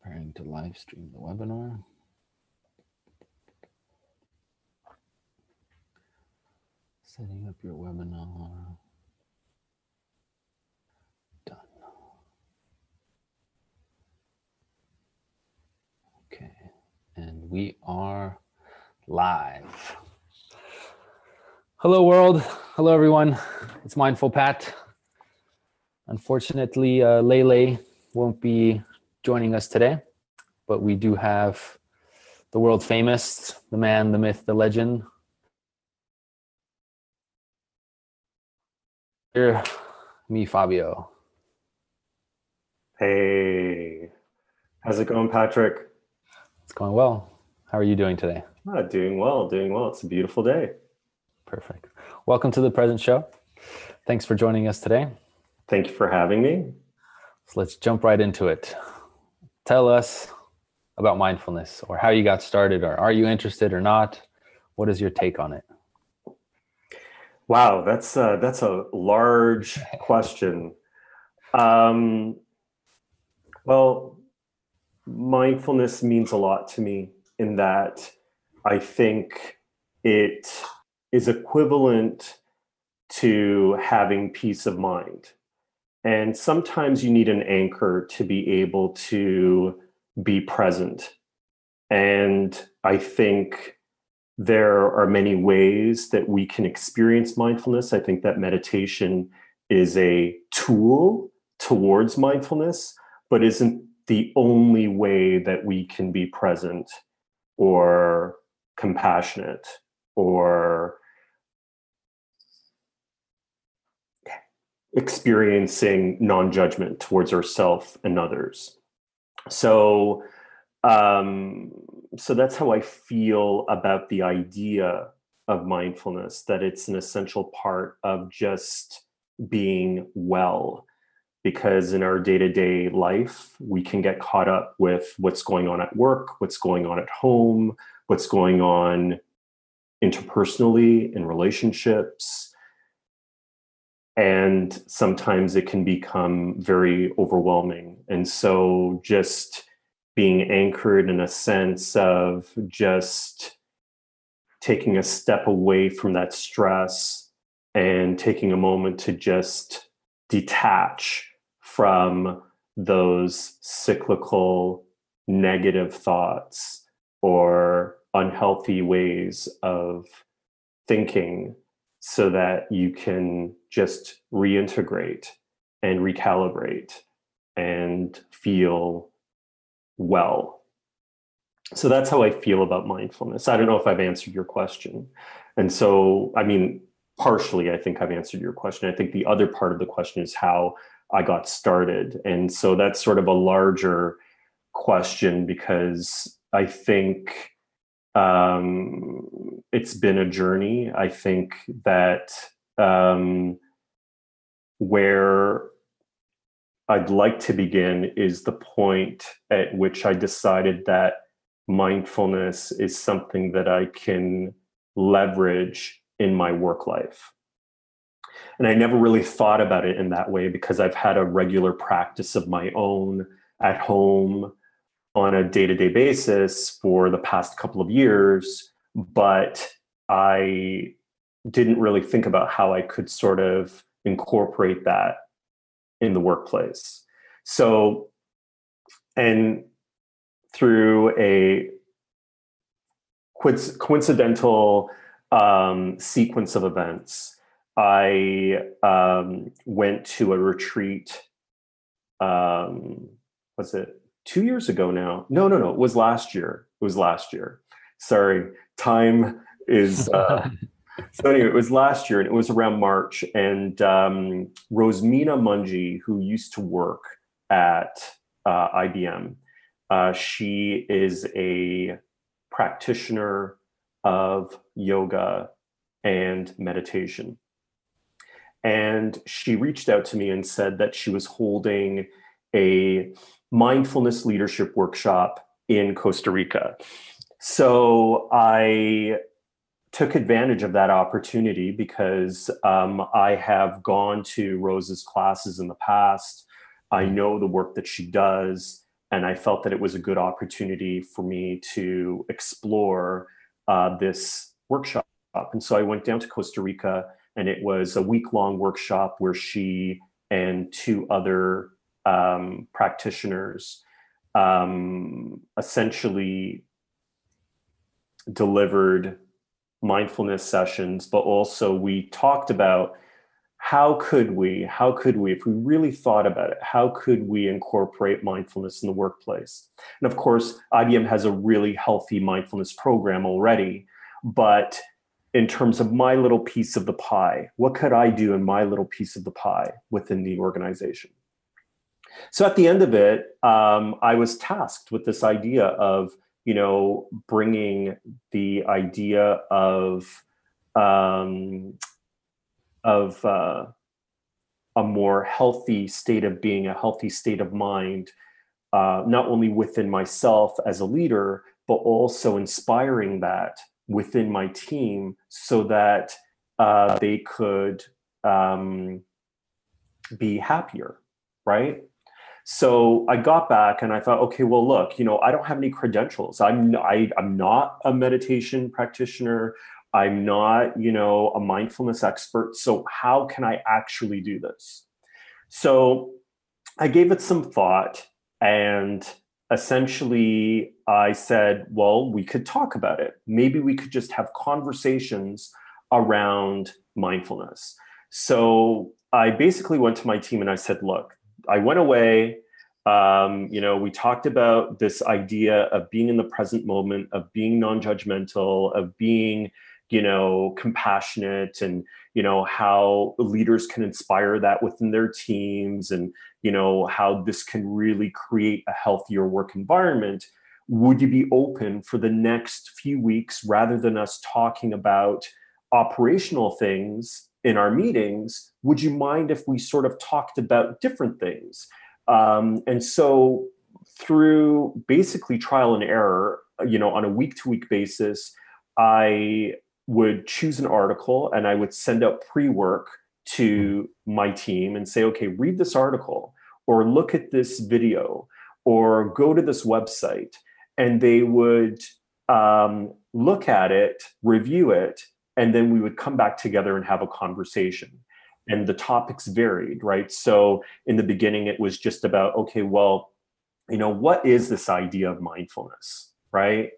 Preparing to live stream the webinar. Setting up your webinar. Done. Okay, and we are live. Hello, world. Hello, everyone. It's Mindful Pat. Unfortunately, uh, Lele won't be joining us today, but we do have the world famous, the man, the myth, the legend. Here, me, Fabio. Hey, how's it going, Patrick? It's going well. How are you doing today? Ah, doing well, doing well. It's a beautiful day. Perfect. Welcome to the present show. Thanks for joining us today. Thank you for having me. So let's jump right into it. Tell us about mindfulness or how you got started, or are you interested or not? What is your take on it? Wow, that's uh, that's a large question. Um, well, mindfulness means a lot to me in that I think it is equivalent to having peace of mind. And sometimes you need an anchor to be able to be present. And I think there are many ways that we can experience mindfulness. I think that meditation is a tool towards mindfulness, but isn't the only way that we can be present or compassionate or experiencing non-judgment towards ourselves and others. So um so that's how i feel about the idea of mindfulness that it's an essential part of just being well because in our day-to-day life we can get caught up with what's going on at work what's going on at home what's going on interpersonally in relationships and sometimes it can become very overwhelming. And so just being anchored in a sense of just taking a step away from that stress and taking a moment to just detach from those cyclical negative thoughts or unhealthy ways of thinking so that you can just reintegrate and recalibrate and feel well. So that's how I feel about mindfulness. I don't know if I've answered your question. And so, I mean, partially, I think I've answered your question. I think the other part of the question is how I got started. And so that's sort of a larger question because I think um, it's been a journey. I think that um, where I'd like to begin is the point at which I decided that mindfulness is something that I can leverage in my work life. And I never really thought about it in that way because I've had a regular practice of my own at home on a day to day basis for the past couple of years, but I didn't really think about how I could sort of incorporate that in the workplace. So, and through a coincidental um, sequence of events, I um, went to a retreat. Um, was it two years ago now. No, no, no. It was last year. It was last year. Sorry, time is. Uh, so anyway, it was last year, and it was around March. And um, Rosmina Munji, who used to work at uh, IBM, uh, she is a practitioner of yoga and meditation. And she reached out to me and said that she was holding a mindfulness leadership workshop in Costa Rica. So I took advantage of that opportunity because um, I have gone to Rose's classes in the past. I know the work that she does. and I felt that it was a good opportunity for me to explore uh, this workshop. And so I went down to Costa Rica, and it was a week long workshop where she and two other um, practitioners um, essentially delivered mindfulness sessions, but also we talked about how could we, how could we, if we really thought about it, how could we incorporate mindfulness in the workplace? And of course, IBM has a really healthy mindfulness program already, but in terms of my little piece of the pie, what could I do in my little piece of the pie within the organization? So at the end of it, um, I was tasked with this idea of, you know, bringing the idea of um, of uh, a more healthy state of being, a healthy state of mind, uh, not only within myself as a leader, but also inspiring that within my team so that uh, they could um, be happier, right? So I got back and I thought, okay, well, look, you know, I don't have any credentials. I'm I, I'm not a meditation practitioner. I'm not, you know, a mindfulness expert. So how can I actually do this? So I gave it some thought and essentially I said, well, we could talk about it. Maybe we could just have conversations around mindfulness. So I basically went to my team and I said, look, I went away. Um, you know, we talked about this idea of being in the present moment, of being non judgmental, of being you know compassionate and you know how leaders can inspire that within their teams and you know how this can really create a healthier work environment would you be open for the next few weeks rather than us talking about operational things in our meetings would you mind if we sort of talked about different things um, and so through basically trial and error you know on a week to week basis i would choose an article and I would send out pre work to my team and say, okay, read this article or look at this video or go to this website. And they would um, look at it, review it, and then we would come back together and have a conversation. And the topics varied, right? So in the beginning, it was just about, okay, well, you know, what is this idea of mindfulness, right?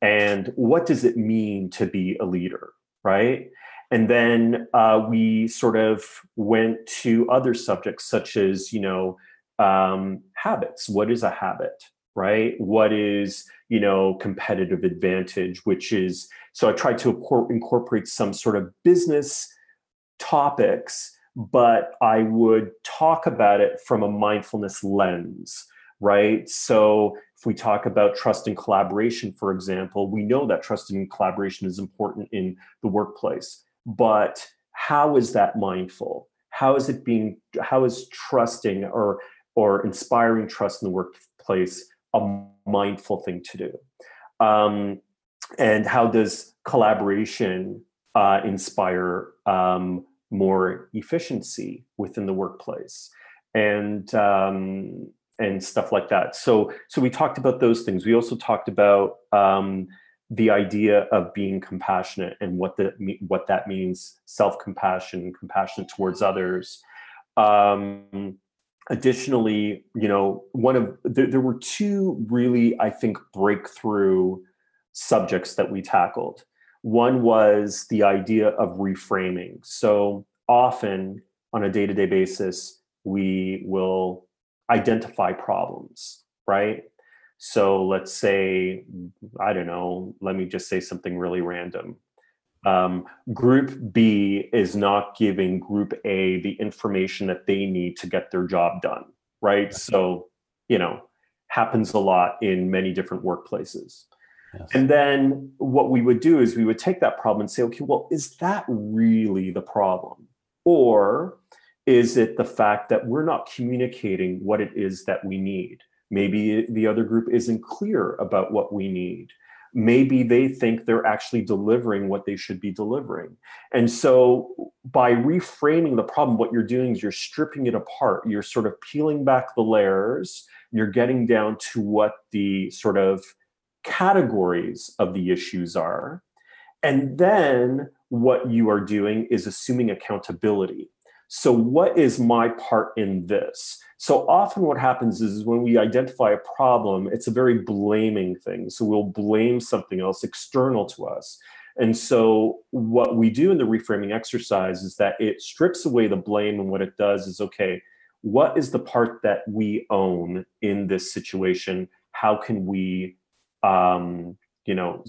and what does it mean to be a leader right and then uh, we sort of went to other subjects such as you know um, habits what is a habit right what is you know competitive advantage which is so i tried to incorporate some sort of business topics but i would talk about it from a mindfulness lens right so if we talk about trust and collaboration, for example, we know that trust and collaboration is important in the workplace. But how is that mindful? How is it being, how is trusting or or inspiring trust in the workplace a mindful thing to do? Um, and how does collaboration uh, inspire um, more efficiency within the workplace? And um, and stuff like that. So so we talked about those things. We also talked about um, the idea of being compassionate and what the what that means, self compassion, compassion towards others. Um, additionally, you know, one of there, there were two really I think breakthrough subjects that we tackled. One was the idea of reframing. So often on a day to day basis, we will identify problems, right? So let's say, I don't know, let me just say something really random. Um, group B is not giving Group A the information that they need to get their job done, right? So, you know, happens a lot in many different workplaces. Yes. And then what we would do is we would take that problem and say, okay, well, is that really the problem? Or is it the fact that we're not communicating what it is that we need? Maybe the other group isn't clear about what we need. Maybe they think they're actually delivering what they should be delivering. And so, by reframing the problem, what you're doing is you're stripping it apart. You're sort of peeling back the layers you're getting down to what the sort of categories of the issues are. And then what you are doing is assuming accountability. So, what is my part in this? So, often what happens is when we identify a problem, it's a very blaming thing. So, we'll blame something else external to us. And so, what we do in the reframing exercise is that it strips away the blame. And what it does is okay, what is the part that we own in this situation? How can we, um, you know,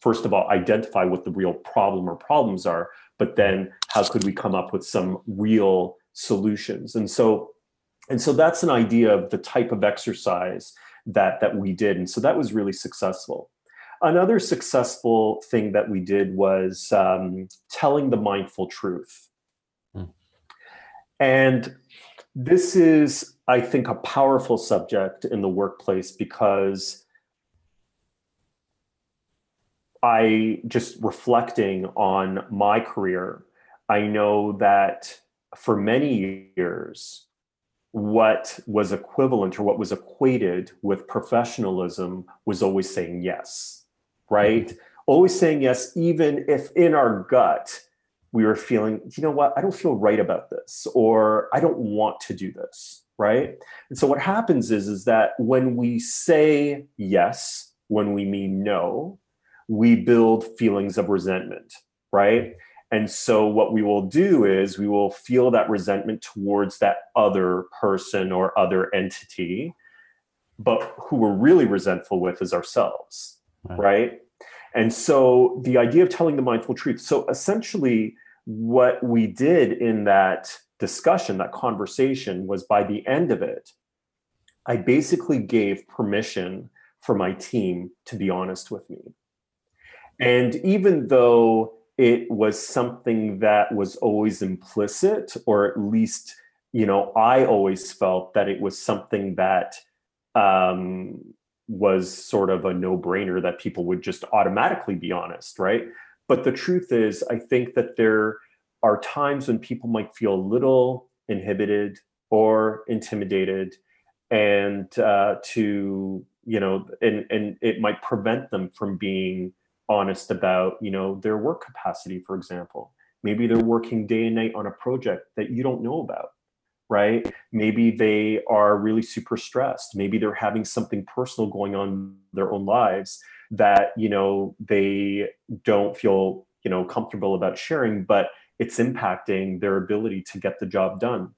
first of all, identify what the real problem or problems are, but then how could we come up with some real solutions? And so, and so that's an idea of the type of exercise that that we did, and so that was really successful. Another successful thing that we did was um, telling the mindful truth, hmm. and this is, I think, a powerful subject in the workplace because I just reflecting on my career, I know that for many years, what was equivalent or what was equated with professionalism was always saying yes, right? Mm-hmm. Always saying yes, even if in our gut we were feeling, you know what, I don't feel right about this, or I don't want to do this, right? And so what happens is, is that when we say yes, when we mean no, we build feelings of resentment, right? And so, what we will do is we will feel that resentment towards that other person or other entity, but who we're really resentful with is ourselves, right? right? And so, the idea of telling the mindful truth. So, essentially, what we did in that discussion, that conversation, was by the end of it, I basically gave permission for my team to be honest with me. And even though it was something that was always implicit, or at least, you know, I always felt that it was something that um, was sort of a no brainer that people would just automatically be honest, right? But the truth is, I think that there are times when people might feel a little inhibited or intimidated and uh, to you know and and it might prevent them from being honest about you know their work capacity for example. Maybe they're working day and night on a project that you don't know about right? Maybe they are really super stressed. Maybe they're having something personal going on in their own lives that you know they don't feel you know comfortable about sharing but it's impacting their ability to get the job done.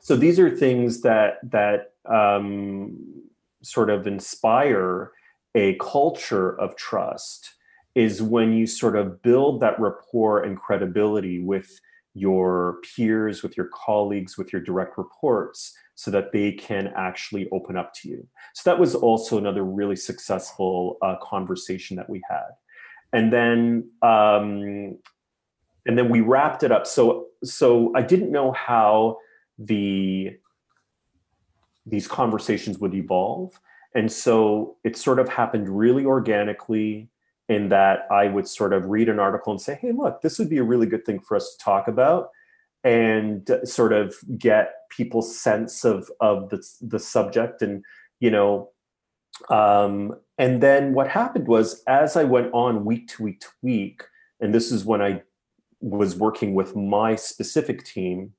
So these are things that that um, sort of inspire a culture of trust is when you sort of build that rapport and credibility with your peers, with your colleagues, with your direct reports, so that they can actually open up to you. So that was also another really successful uh, conversation that we had. And then, um, and then we wrapped it up. So, so I didn't know how the these conversations would evolve. And so it sort of happened really organically in that I would sort of read an article and say, hey, look, this would be a really good thing for us to talk about and sort of get people's sense of, of the, the subject. And, you know, um, and then what happened was as I went on week to week to week, and this is when I was working with my specific team,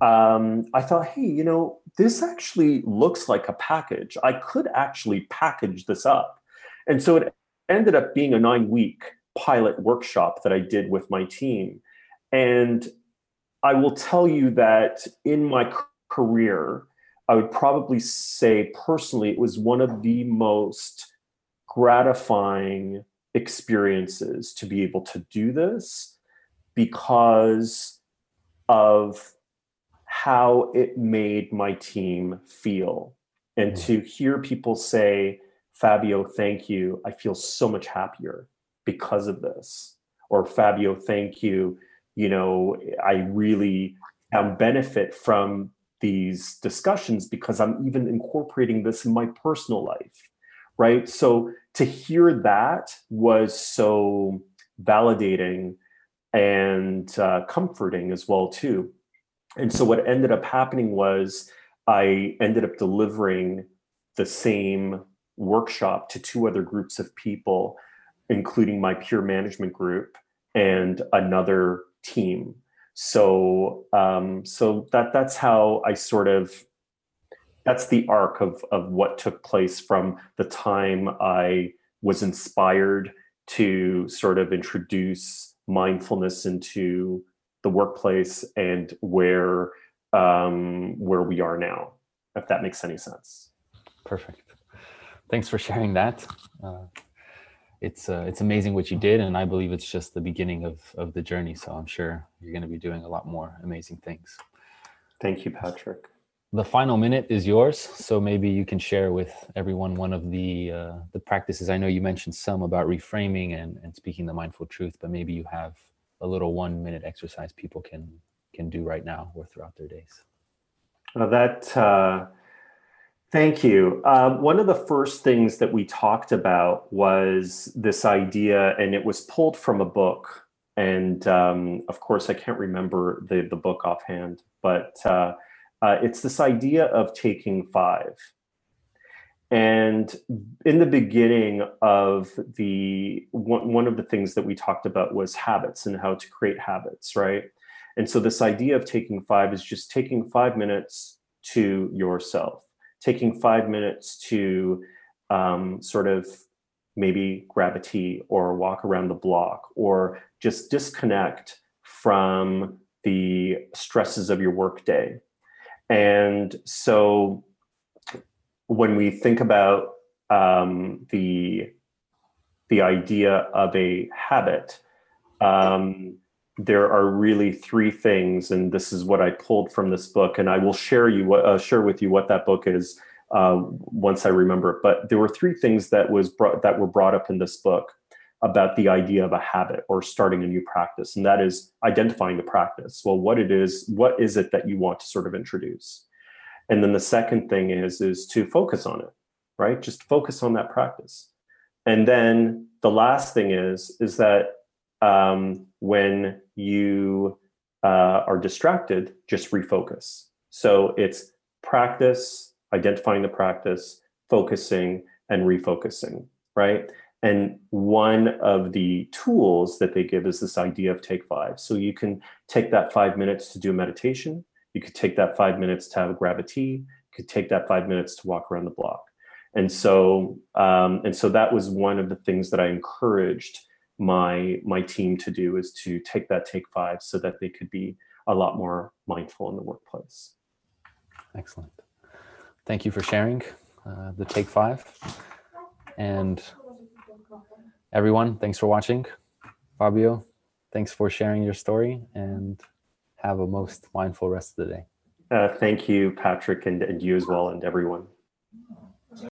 um, I thought, hey, you know, this actually looks like a package. I could actually package this up. And so it ended up being a nine week pilot workshop that I did with my team. And I will tell you that in my career, I would probably say personally, it was one of the most gratifying experiences to be able to do this because of how it made my team feel. And mm. to hear people say, Fabio, thank you. I feel so much happier because of this. Or Fabio, thank you. You know, I really am benefit from these discussions because I'm even incorporating this in my personal life. Right. So to hear that was so validating and uh, comforting as well too and so what ended up happening was I ended up delivering the same workshop to two other groups of people, including my peer management group and another team. So, um, so that that's how I sort of that's the arc of of what took place from the time I was inspired to sort of introduce mindfulness into the workplace and where um, where we are now, if that makes any sense. Perfect. Thanks for sharing that. Uh, it's uh, it's amazing what you did, and I believe it's just the beginning of of the journey. So I'm sure you're going to be doing a lot more amazing things. Thank you, Patrick. The final minute is yours, so maybe you can share with everyone one of the uh, the practices. I know you mentioned some about reframing and and speaking the mindful truth, but maybe you have a little one minute exercise people can can do right now or throughout their days. Well, that uh, Thank you. Uh, one of the first things that we talked about was this idea, and it was pulled from a book. And um, of course, I can't remember the, the book offhand, but uh, uh, it's this idea of taking five. And in the beginning of the one, one of the things that we talked about was habits and how to create habits, right? And so this idea of taking five is just taking five minutes to yourself taking five minutes to um, sort of maybe grab a tea or walk around the block or just disconnect from the stresses of your workday. And so when we think about um, the the idea of a habit, um, there are really three things, and this is what I pulled from this book, and I will share you uh, share with you what that book is uh, once I remember. But there were three things that was brought, that were brought up in this book about the idea of a habit or starting a new practice, and that is identifying the practice. Well, what it is, what is it that you want to sort of introduce, and then the second thing is is to focus on it, right? Just focus on that practice, and then the last thing is is that um, when you uh, are distracted, just refocus. So it's practice, identifying the practice, focusing, and refocusing, right? And one of the tools that they give is this idea of take five. So you can take that five minutes to do meditation. You could take that five minutes to have a grab a tea. You could take that five minutes to walk around the block. And so, um, and so that was one of the things that I encouraged my my team to do is to take that take five so that they could be a lot more mindful in the workplace. Excellent. Thank you for sharing uh, the take five. And everyone thanks for watching. Fabio thanks for sharing your story. And have a most mindful rest of the day. Uh, thank you patrick and, and you as well and everyone